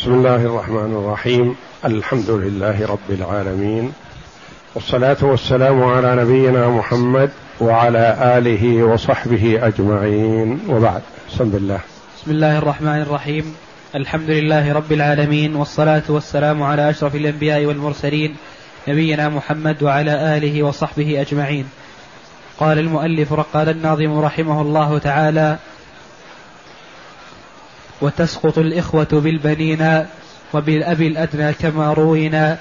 بسم الله الرحمن الرحيم. الحمد لله رب العالمين. والصلاة والسلام على نبينا محمد وعلى آله وصحبه أجمعين. وبعد. بسم الله. بسم الله الرحمن الرحيم. الحمد لله رب العالمين. والصلاة والسلام على أشرف الأنبياء والمرسلين نبينا محمد وعلى آله وصحبه أجمعين. قال المؤلف قال الناظم رحمه الله تعالى وتسقط الإخوة بالبنين وبالأب الأدنى كما روينا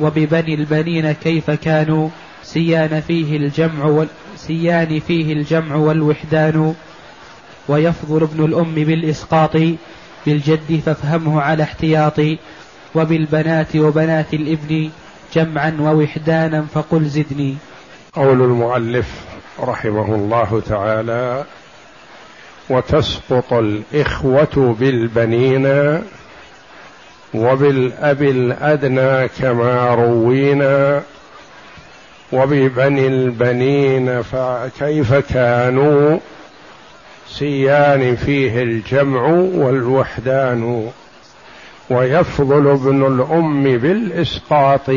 وببني البنين كيف كانوا سيان فيه الجمع سيان فيه الجمع والوحدان. ويفضل ابن الأم بالإسقاط بالجد فافهمه على احتياط وبالبنات وبنات الإبن جمعا ووحدانا فقل زدني. قول المؤلف رحمه الله تعالى وتسقط الإخوة بالبنين وبالأب الأدنى كما روينا وببني البنين فكيف كانوا سيان فيه الجمع والوحدان ويفضل ابن الأم بالإسقاط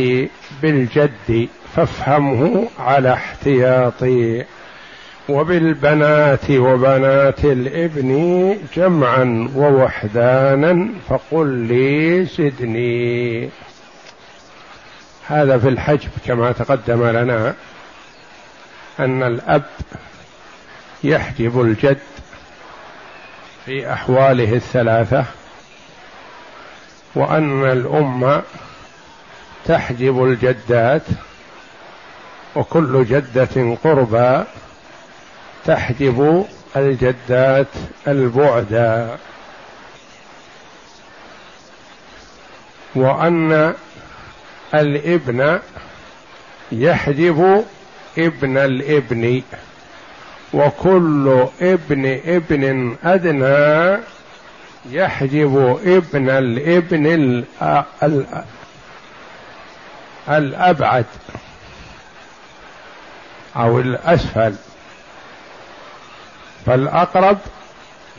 بالجد فافهمه على احتياطي وبالبنات وبنات الابن جمعا ووحدانا فقل لي سدني هذا في الحجب كما تقدم لنا أن الأب يحجب الجد في أحواله الثلاثة وأن الأم تحجب الجدات وكل جدة قربى تحجب الجدات البعدا وأن الابن يحجب ابن الابن. وكل ابن ابن أدنى يحجب ابن الابن الأبعد أو الأسفل. فالأقرب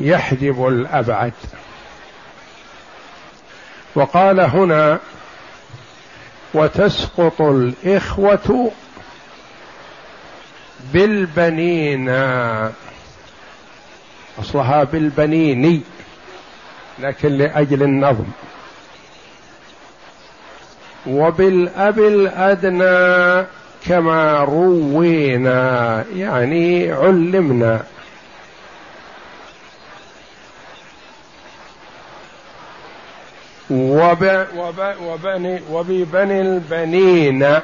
يحجب الأبعد. وقال هنا وتسقط الإخوة بالبنين. أصلها بالبنين لكن لأجل النظم. وبالأب الأدنى كما روينا يعني علمنا. وب وب وبني وببني البنين.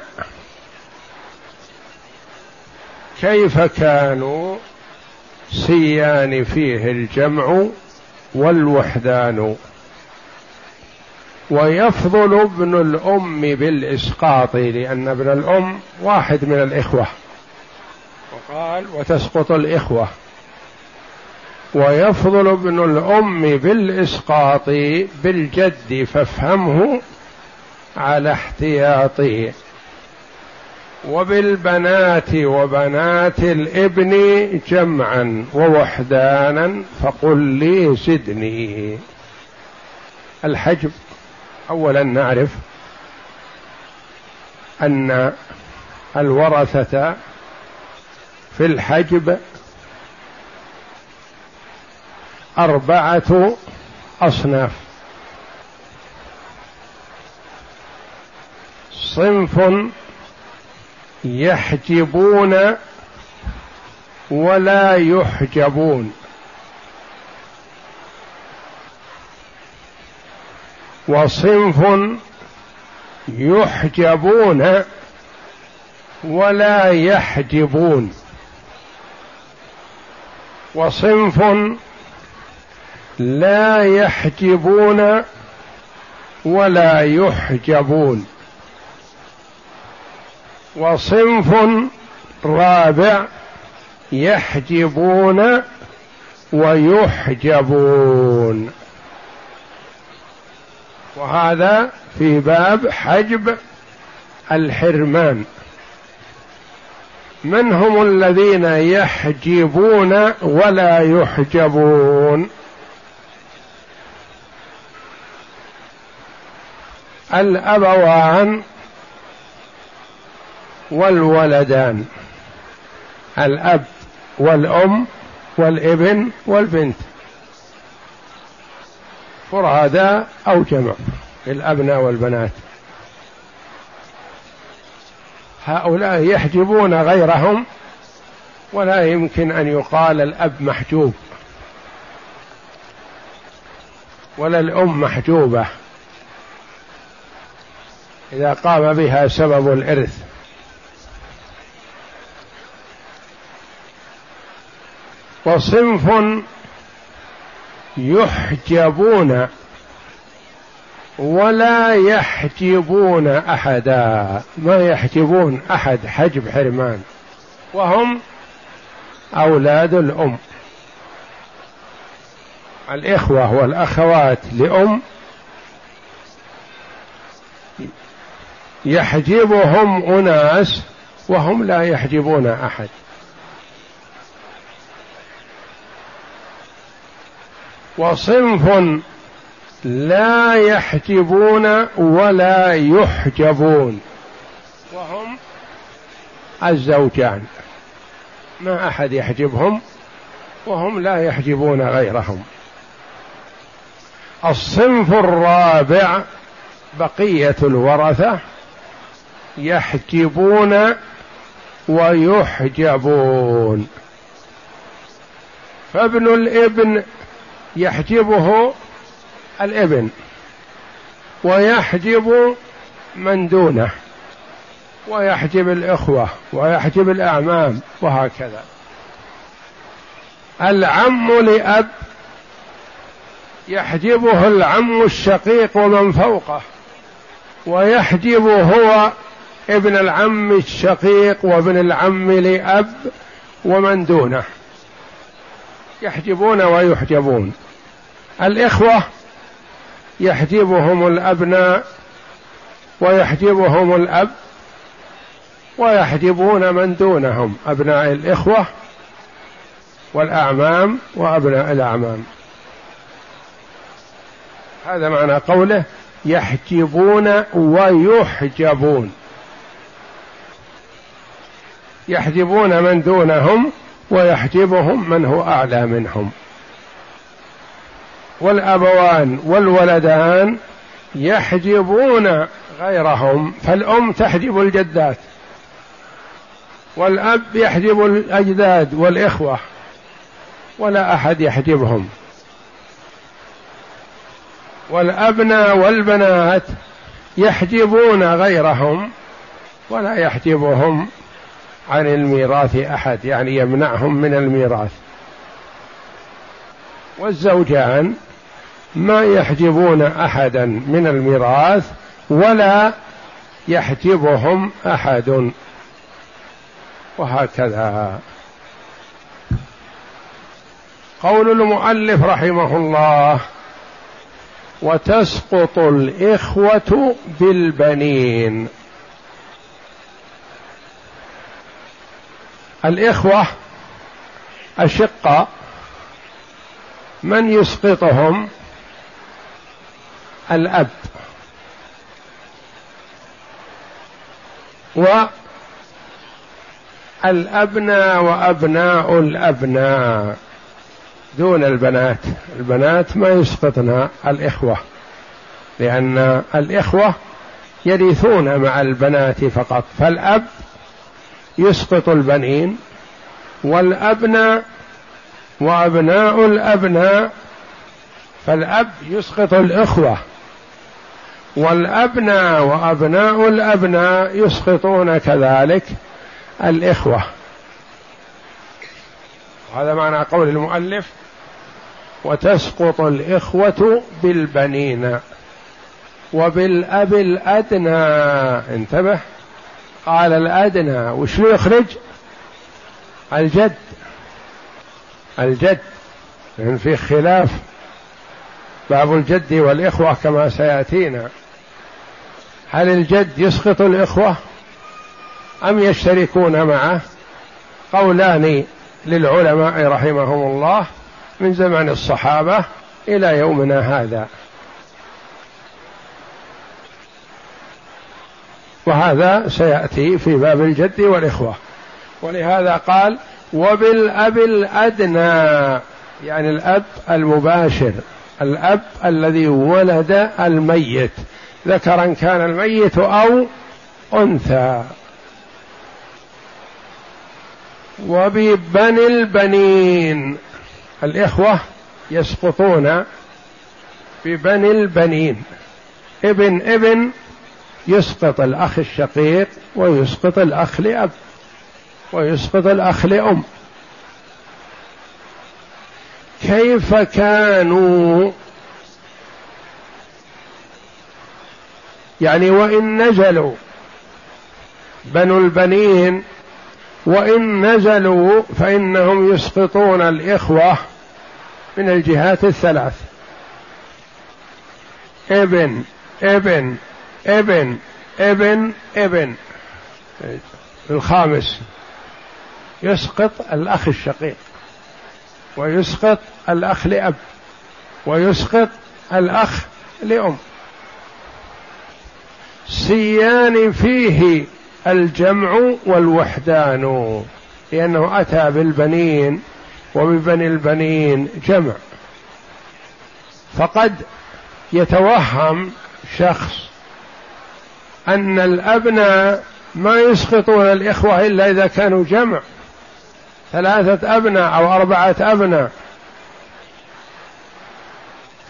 كيف كانوا سيان فيه الجمع والوحدان؟ ويفضل ابن الأم بالإسقاط لأن ابن الأم واحد من الإخوة. وقال وتسقط الإخوة. ويفضل ابن الأم بالإسقاط بالجد فافهمه على احتياطه. وبالبنات وبنات الابن جمعا ووحدانا فقل لي سدني الحجب اولا نعرف أن الورثة في الحجب أربعة أصناف. صنف يحجبون ولا يحجبون. وصنف يحجبون ولا يحجبون. وصنف لا يحجبون ولا يحجبون. وصنف رابع يحجبون ويحجبون. وهذا في باب حجب الحرمان. من هم الذين يحجبون ولا يحجبون؟ الأبوان والولدان. الأب والأم والابن والبنت. فرادى أو جمع الأبناء والبنات. هؤلاء يحجبون غيرهم ولا يمكن أن يقال الأب محجوب ولا الأم محجوبة. إذا قام بها سبب الإرث. وصنف يحجبون ولا يحجبون أحدا. ما يحجبون أحد؟ حجب حرمان. وهم أولاد الأم. الإخوة والأخوات لأم يحجبهم أناس وهم لا يحجبون أحد. وصنف لا يحجبون ولا يحجبون. وهم الزوجان. ما أحد يحجبهم وهم لا يحجبون غيرهم. الصنف الرابع بقية الورثة يحجبون ويحجبون. فابن الابن يحجبه الابن ويحجب من دونه ويحجب الإخوة ويحجب الأعمام وهكذا. العم لأب يحجبه العم الشقيق ومن فوقه ويحجب هو ابن العم الشقيق وابن العم لأب ومن دونه. يحجبون ويحجبون. الإخوة يحجبهم الأبناء ويحجبهم الأب ويحجبون من دونهم أبناء الإخوة والأعمام وأبناء الأعمام. هذا معنى قوله يحجبون ويحجبون. يحجبون من دونهم ويحجبهم من هو أعلى منهم. والأبوان والولدان يحجبون غيرهم فالأم تحجب الجدات والأب يحجب الأجداد والإخوة ولا أحد يحجبهم. والابناء والبنات يحجبون غيرهم ولا يحجبهم عن الميراث أحد يعني يمنعهم من الميراث. والزوجان ما يحجبون أحدا من الميراث ولا يحجبهم أحد. وهكذا. قول المؤلف رحمه الله وتسقط الإخوة بالبنين. الإخوة أشقاء من يسقطهم؟ الأب. والأبناء وأبناء الأبناء دون البنات. البنات ما يسقطن الإخوة لأن الإخوة يرثون مع البنات فقط فالأب يسقط البنين والأبناء وأبناء الأبناء فالأب يسقط الإخوة والأبناء وأبناء الأبناء يسقطون كذلك الإخوة. هذا معنى قول المؤلف وتسقط الإخوة بالبنين وبالأب الأدنى. انتبه. قال الأدنى وش يخرج؟ الجد. الجد. لأن في خلاف باب الجد والإخوة كما سيأتينا. هل الجد يسقط الإخوة؟ أم يشتركون معه؟ قولان للعلماء رحمهم الله من زمن الصحابة إلى يومنا هذا. وهذا سيأتي في باب الجد والإخوة. ولهذا قال وبالأب الأدنى يعني الأب المباشر الأب الذي ولد الميت ذكرا كان الميت أو أنثى. وببني البنين الإخوة يسقطون ببني البنين. ابن ابن يسقط الأخ الشقيق ويسقط الأخ لأب ويسقط الأخ لأم. كيف كانوا؟ يعني وإن نزلوا بنو البنين وإن نزلوا فإنهم يسقطون الإخوة من الجهات الثلاث. ابن ابن. ابن ابن ابن. الخامس. يسقط الأخ الشقيق. ويسقط الأخ لأب. ويسقط الأخ لأم. سيان فيه الجمع والوحدان. لأنه أتى بالبنين وببني البنين جمع. فقد يتوهم شخص أن الأبناء ما يسقطون الإخوة إلا إذا كانوا جمع. ثلاثة أبناء أو أربعة أبناء.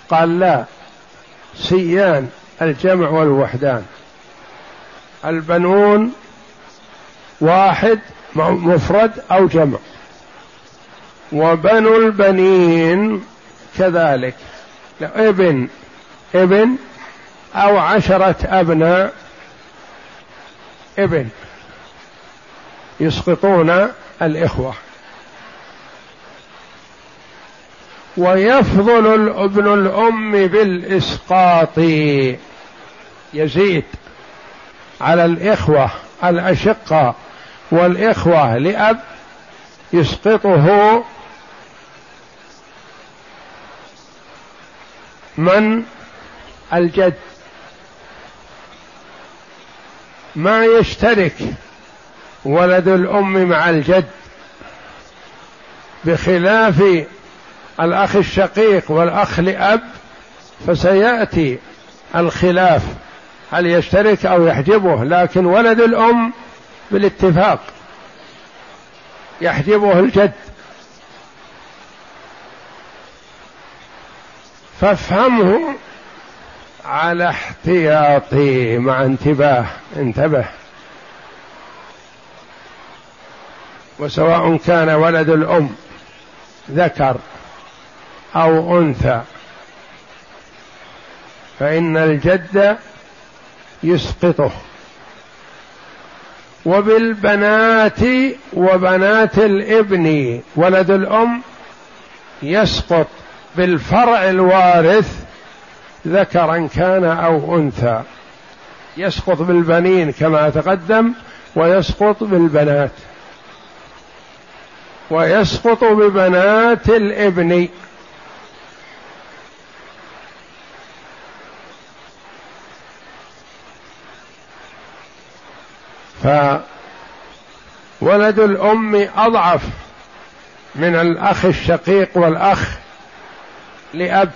قال لا سيان الجمع والوحدان. البنون واحد مفرد أو جمع. وبنو البنين كذلك. ابن ابن أو عشرة أبناء ابن يسقطون الإخوة. ويفضل الابن الأم بالإسقاط. يزيد على الإخوة الأشقة والإخوة لأب يسقطه من الجد. ما يشترك ولد الأم مع الجد بخلاف الأخ الشقيق والأخ لأب فسيأتي الخلاف هل يشترك أو يحجبه لكن ولد الأم بالاتفاق يحجبه الجد. فافهمه على احتياطي مع انتباه انتبه. وسواء كان ولد الأم ذكر أو أنثى فإن الجد يسقطه. وبالبنات وبنات الابن ولد الأم يسقط بالفرع الوارث ذكرا كان أو أنثى. يسقط بالبنين كما تقدم ويسقط بالبنات. ويسقط ببنات الإبن. فولد الأم أضعف من الأخ الشقيق والأخ لأب.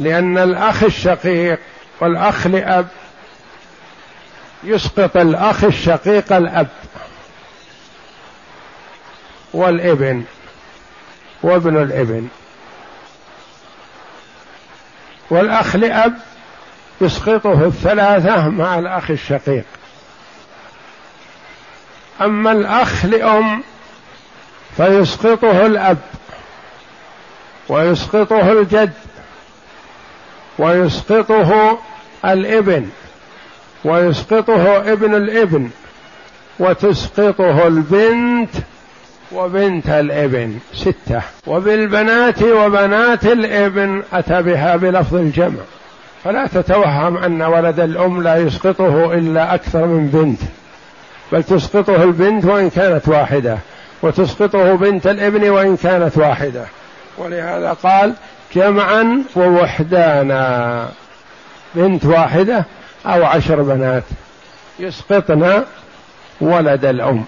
لأن الأخ الشقيق والأخ لأب. يسقط الأخ الشقيق الأب والابن وابن الابن. والأخ لأب يسقطه الثلاثة مع الأخ الشقيق. أما الأخ لأم فيسقطه الأب ويسقطه الجد ويسقطه الإبن ويسقطه ابن الإبن وتسقطه البنت وبنت الإبن ستة. وبالبنات وبنات الإبن أتى بها بلفظ الجمع. فلا تتوهم أن ولد الأم لا يسقطه إلا أكثر من بنت. بل تسقطه البنت وإن كانت واحدة وتسقطه بنت الإبن وإن كانت واحدة. ولهذا قال جمعا ووحدانا. بنت واحدة أو عشر بنات. يسقطن ولد الأم.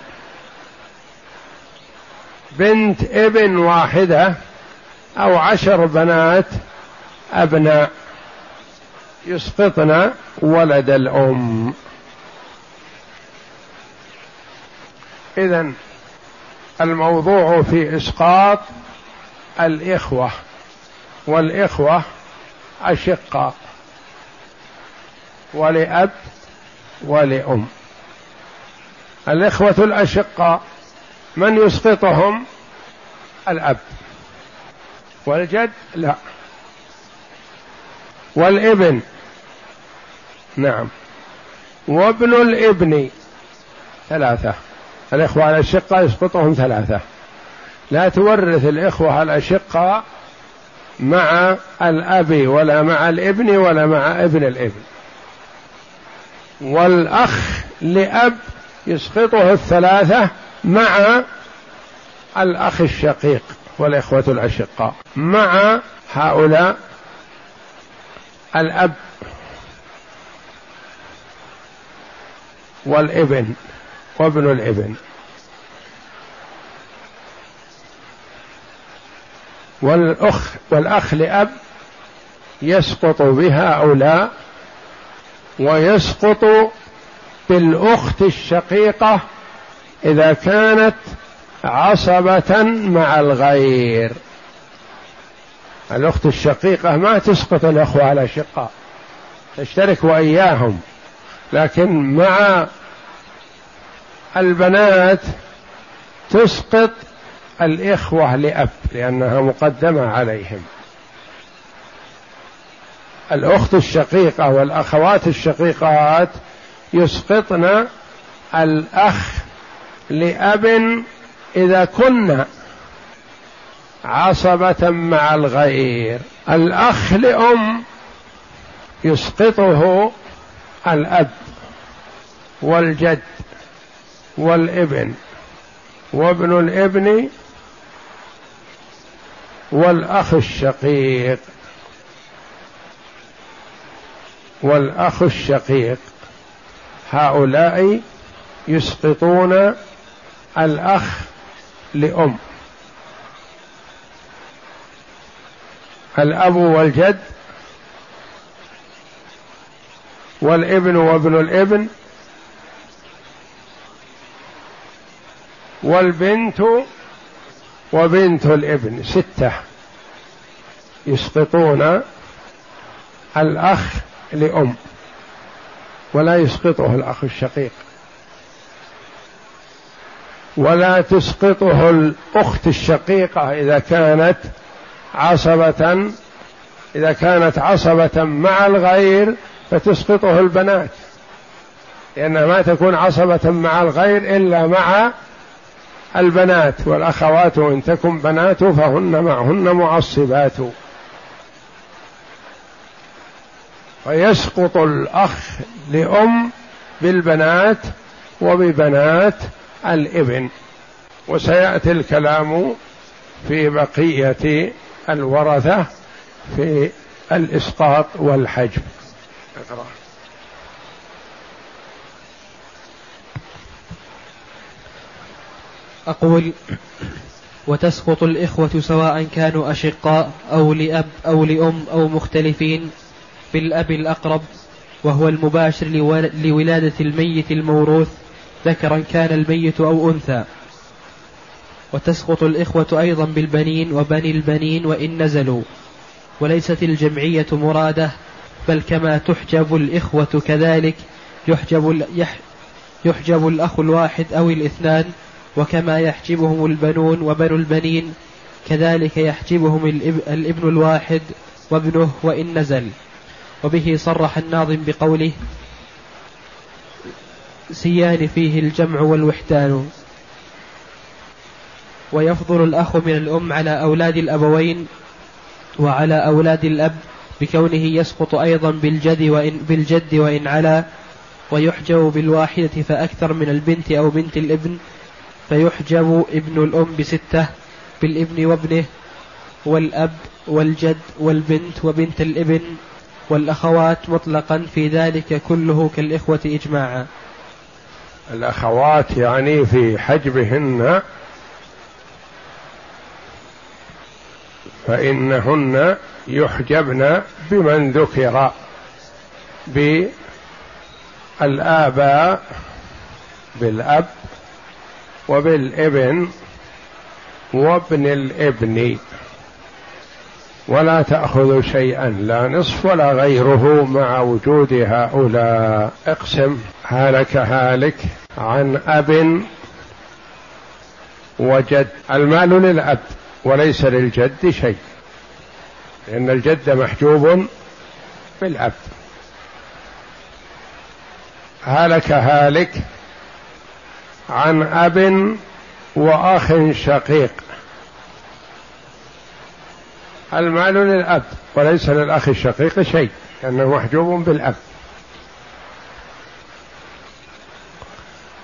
بنت ابن واحدة أو عشر بنات أبناء. يسقطن ولد الأم. إذا الموضوع في إسقاط الإخوة. والإخوة أشقاء ولأب ولأم. الإخوة الأشقاء من يسقطهم؟ الأب. والجد لا. والإبن. نعم. وابن الإبن ثلاثة. الإخوة الأشقاء يسقطهم ثلاثة. لا تورث الإخوة الأشقاء مع الأب ولا مع الابن ولا مع ابن الابن. والأخ لأب يسقطه الثلاثة مع الأخ الشقيق والإخوة الأشقاء مع هؤلاء الأب والابن وابن الابن. والأخ والأخ لأب يسقط بهؤلاء ويسقط بالأخت الشقيقة إذا كانت عصبة مع الغير. الأخت الشقيقة ما تسقط الأخوة على شقاء تشترك وإياهم لكن مع البنات تسقط الإخوة لأب لأنها مقدمة عليهم. الأخت الشقيقة والأخوات الشقيقات يسقطن الأخ لأب إذا كن عصبة مع الغير. الأخ لأم يسقطه الأب والجد والابن. وابن الابن والأخ الشقيق. والأخ الشقيق. هؤلاء يسقطون الأخ لأم. الأب والجد والابن وابن الابن والبنت وبنت الابن ستة يسقطون الأخ لأم ولا يسقطه الأخ الشقيق. ولا تسقطه الأخت الشقيقة إذا كانت عصبة إذا كانت عصبة مع الغير فتسقطه البنات لأنها ما تكون عصبة مع الغير إلا مع البنات والأخوات إن تكن بنات فهن معهن معصبات. فيسقط الأخ لأم بالبنات وببنات الإبن. وسيأتي الكلام في بقية الورثة في الإسقاط والحجب. اقرأ أقول وتسقط الإخوة سواء كانوا أشقاء أو لأب أو لأم أو مختلفين بالأب الأقرب وهو المباشر لولادة الميت الموروث ذكرا كان الميت أو أنثى. وتسقط الإخوة أيضا بالبنين وبني البنين وإن نزلوا. وليست الجمعية مرادة بل كما تحجب الإخوة كذلك يحجب, يحجب الأخ الواحد أو الاثنان وكما يحجبهم البنون وبنو البنين كذلك يحجبهم الإبن الواحد وابنه وإن نزل. وبه صرح الناظم بقوله سيان فيه الجمع والوحدان. ويفضل الأخ من الأم على أولاد الأبوين وعلى أولاد الأب بكونه يسقط أيضا بالجد وإن, بالجد وإن علا ويحجب بالواحدة فأكثر من البنت أو بنت الإبن فيحجب ابن الأم بستة بالابن وابنه والأب والجد والبنت وبنت الإبن والأخوات مطلقا في ذلك كله كالإخوة إجماعا. الأخوات يعني في حجبهن فإنهن يحجبن بمن ذكر بالآباء بالأب وبالإبن وابن الإبن ولا تأخذ شيئا لا نصف ولا غيره مع وجود هؤلاء. اقسم هلك هالك عن أب وجد. المال للأب وليس للجد شيء لأن الجد محجوب بالأب. هلك هالك عن أب وأخ شقيق. المال للأب وليس للأخ الشقيق شيء لأنه محجوب بالأب.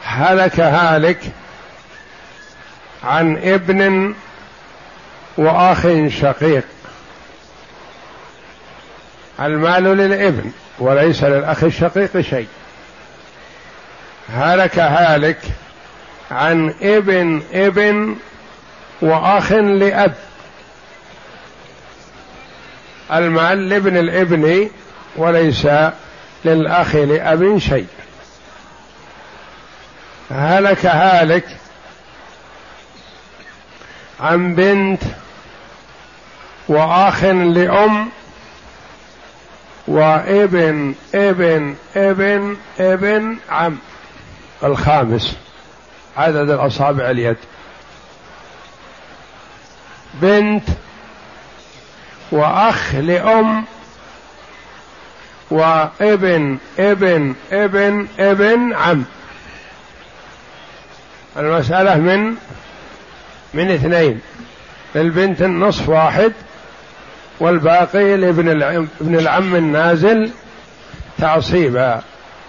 هلك هالك عن ابن وأخ شقيق. المال للابن وليس للأخ الشقيق شيء. هلك هالك عن ابن ابن وأخ لأب. المال لابن الابن وليس للأخ لأب شيء. هلك هالك عن بنت وأخ لأم وابن ابن ابن ابن عم. الخامس. عدد الأصابع اليد. بنت وأخ لأم وابن ابن ابن ابن عم. المسألة من من اثنين. للبنت النصف واحد والباقي لابن ابن العم النازل تعصيبا.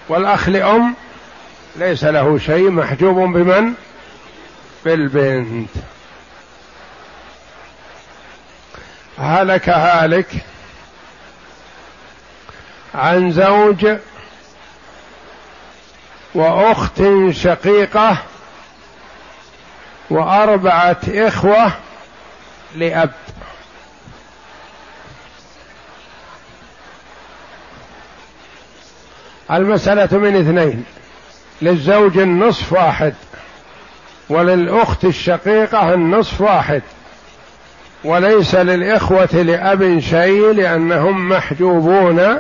والأخ لأم ليس له شيء محجوب بمن؟ بالبنت. هلك هالك عن زوج وأخت شقيقة وأربعة إخوة لأب. المسألة من اثنين. للزوج النصف واحد وللأخت الشقيقة النصف واحد وليس للإخوة لأب شيء لأنهم محجوبون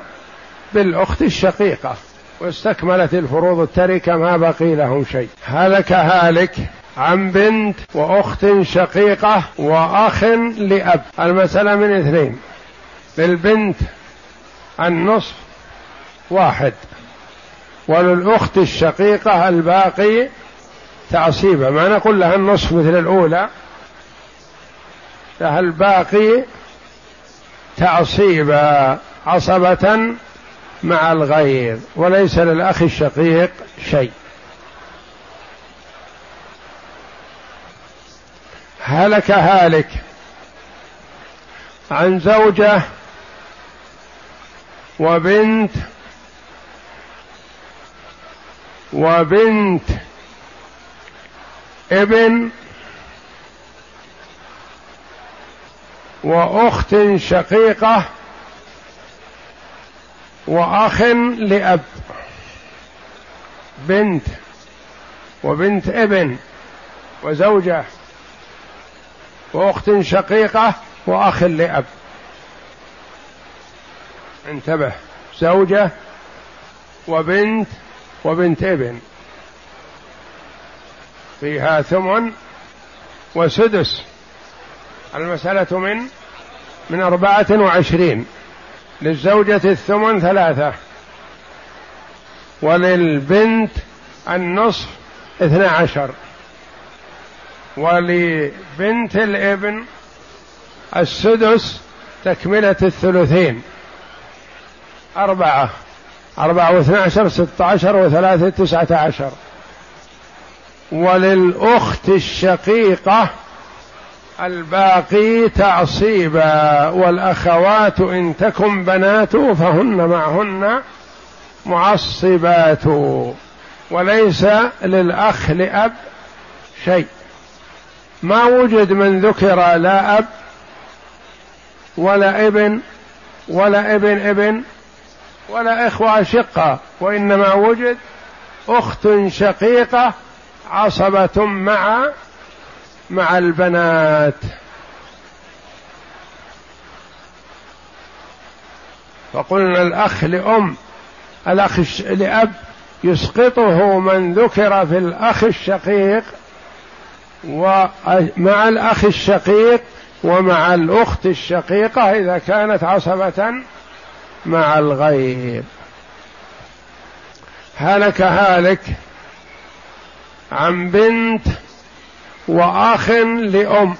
بالأخت الشقيقة واستكملت الفروض التركه ما بقي لهم شيء. هلك هالك عن بنت وأخت شقيقة وأخ لأب. المسألة من اثنين للبنت النصف واحد. وللأخت الشقيقة الباقي تعصيبا. ما نقول لها النصف مثل الأولى. لها الباقي تعصيبا عصبة مع الغير وليس للأخ الشقيق شيء. هلك هالك عن زوجة وبنت وبنت ابن وأخت شقيقة وأخ لأب. بنت وبنت ابن وزوجة وأخت شقيقة وأخ لأب. انتبه. زوجة وبنت وبنت ابن. فيها ثمن وسدس. المسألة من من أربعة وعشرين. للزوجة الثمن ثلاثة. وللبنت النصف اثنى عشر. ولبنت الابن السدس تكملة الثلثين. أربعة. أربعة واثنى عشر ستة عشر وثلاثة تسعة عشر وللأخت الشقيقة الباقي تعصيبا والأخوات إن تكن بنات فهن معهن معصبات. وليس للأخ لأب شيء. ما وجد من ذكر لا أب ولا ابن ولا ابن ابن ولا إخوة أشقة وإنما وجد أخت شقيقة عصبة مع مع البنات. فقلنا الأخ لأم الأخ لأب يسقطه من ذكر في الأخ الشقيق ومع الأخ الشقيق ومع الأخت الشقيقة إذا كانت عصبة مع الغيب. هلك هالك عن بنت وأخ لأم.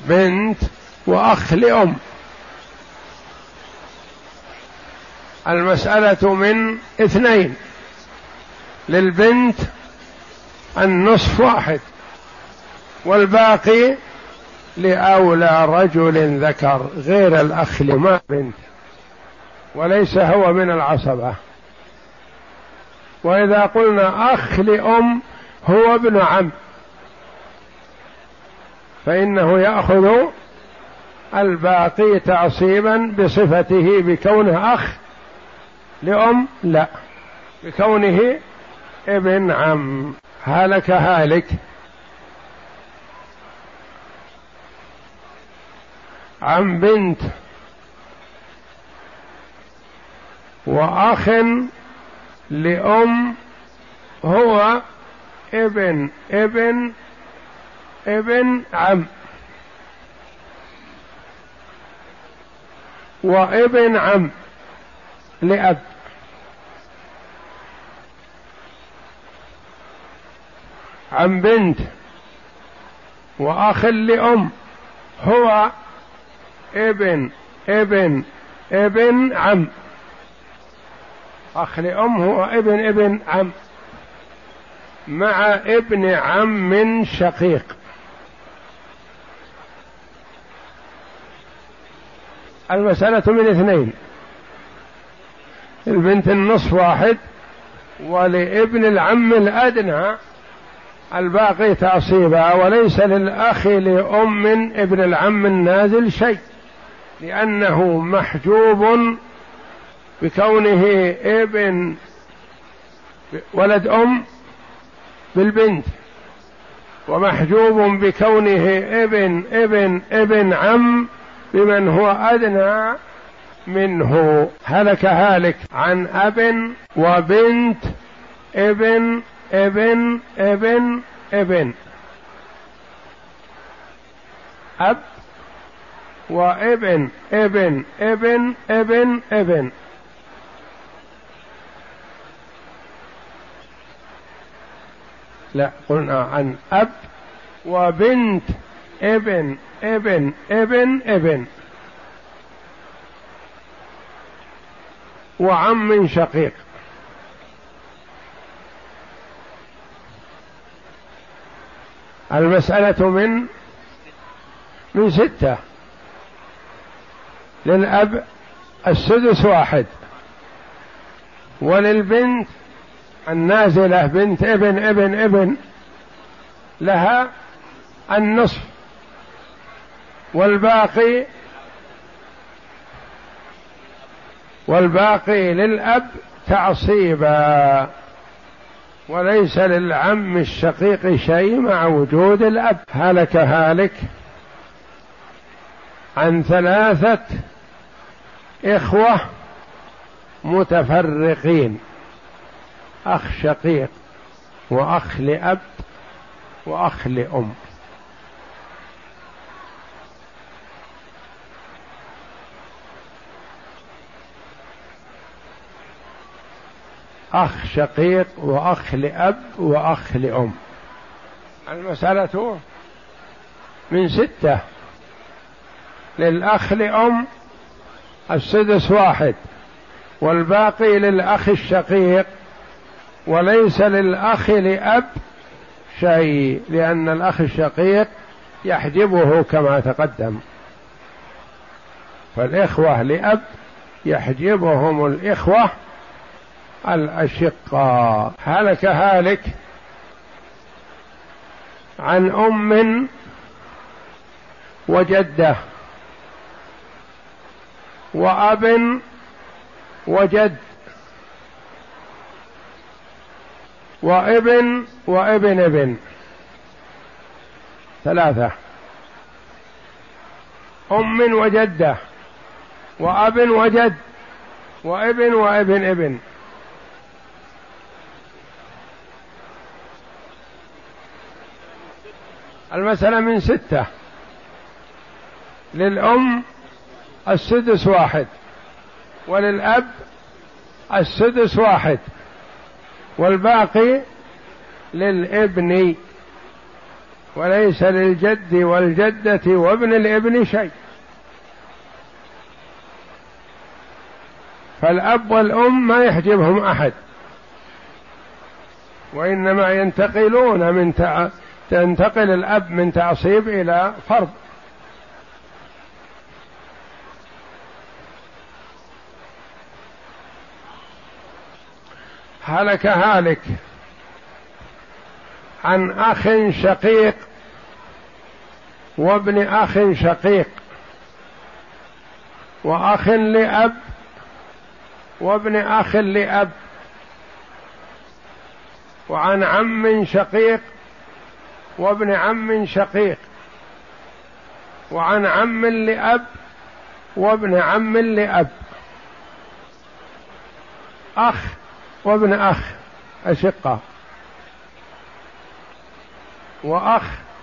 بنت وأخ لأم. المسألة من اثنين. للبنت النصف واحد والباقي لأولى رجل ذكر غير الأخ لما بنت وليس هو من العصبة. وإذا قلنا أخ لأم هو ابن عم فإنه يأخذ الباقي تعصيبا بصفته بكونه أخ لأم لا بكونه ابن عم. هلك هالك. عن بنت وأخ لأم هو ابن ابن ابن عم. وابن عم لأب. عن بنت وأخ لأم هو ابن ابن ابن عم. أخ لأم هو ابن ابن عم. مع ابن عم شقيق. المسألة من اثنين. البنت النصف واحد ولابن العم الأدنى. الباقي تعصيبا وليس للأخ لأم ابن العم النازل شيء. لأنه محجوب بكونه ابن ولد أم بالبنت ومحجوب بكونه ابن ابن ابن عم بمن هو أدنى منه. هلك هالك عن أب وبنت ابن ابن ابن ابن. أب وابن ابن ابن ابن ابن. لا قلنا عن أب وبنت. ابن ابن ابن ابن. وعم شقيق. المسألة من من ستة. للأب السدس واحد. وللبنت النازلة بنت ابن ابن ابن لها النصف. والباقي والباقي للأب تعصيبا. وليس للعم الشقيق شيء مع وجود الأب. هلك هالك عن ثلاثة إخوة متفرقين أخ شقيق وأخ لأب وأخ لأم. أخ شقيق وأخ لأب وأخ لأم. المسألة من ستة للأخ لأم السدس واحد والباقي للأخ الشقيق وليس للأخ لأب شيء لأن الأخ الشقيق يحجبه كما تقدم. فالإخوة لأب يحجبهم الإخوة الأشقاء هلك هالك عن أم وجدة. وأب وجد وإبن وإبن ابن. ثلاثة. أم وجدة وأب وجد وإبن وإبن ابن. المسألة من ستة. للأم السدس واحد. وللأب السدس واحد. والباقي للابن. وليس للجد والجدة وابن الابن شيء. فالأب والأم ما يحجبهم أحد. وإنما ينتقلون من. تنتقل الأب من تعصيب إلى فرض. هلك هالك عن أخ شقيق وابن أخ شقيق وأخ لأب وابن أخ لأب وعن عم شقيق وابن عم شقيق وعن عم لأب وابن عم لأب أخ وابن أخ أشقة. وأخ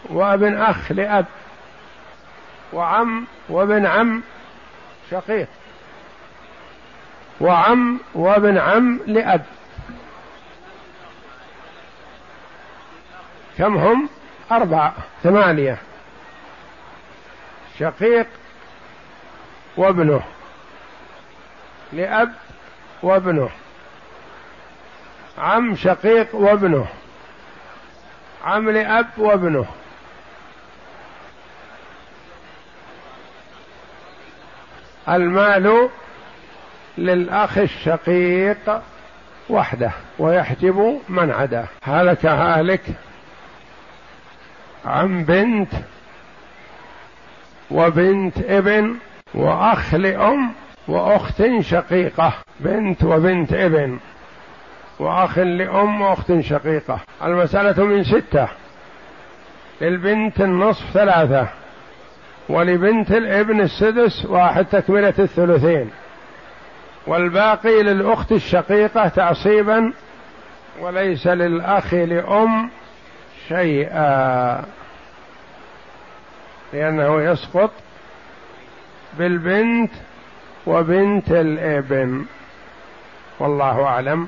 وابن أخ لأب. وعم وابن عم شقيق. وعم وابن عم لأب. كم هم؟ أربعة ثمانية. شقيق وابنه. لأب وابنه. عم شقيق وابنه. عم لأب وابنه. المال للأخ الشقيق وحده ويحجب من عداه هلك هالك عم بنت وبنت ابن وأخ لأم وأخت شقيقة. بنت وبنت ابن. وأخ لأم وأخت شقيقة. المسألة من ستة. للبنت النصف ثلاثة. ولبنت الابن السدس واحد تكملة الثلثين. والباقي للأخت الشقيقة تعصيبا وليس للأخ لأم شيئا. لأنه يسقط بالبنت وبنت الابن. والله أعلم.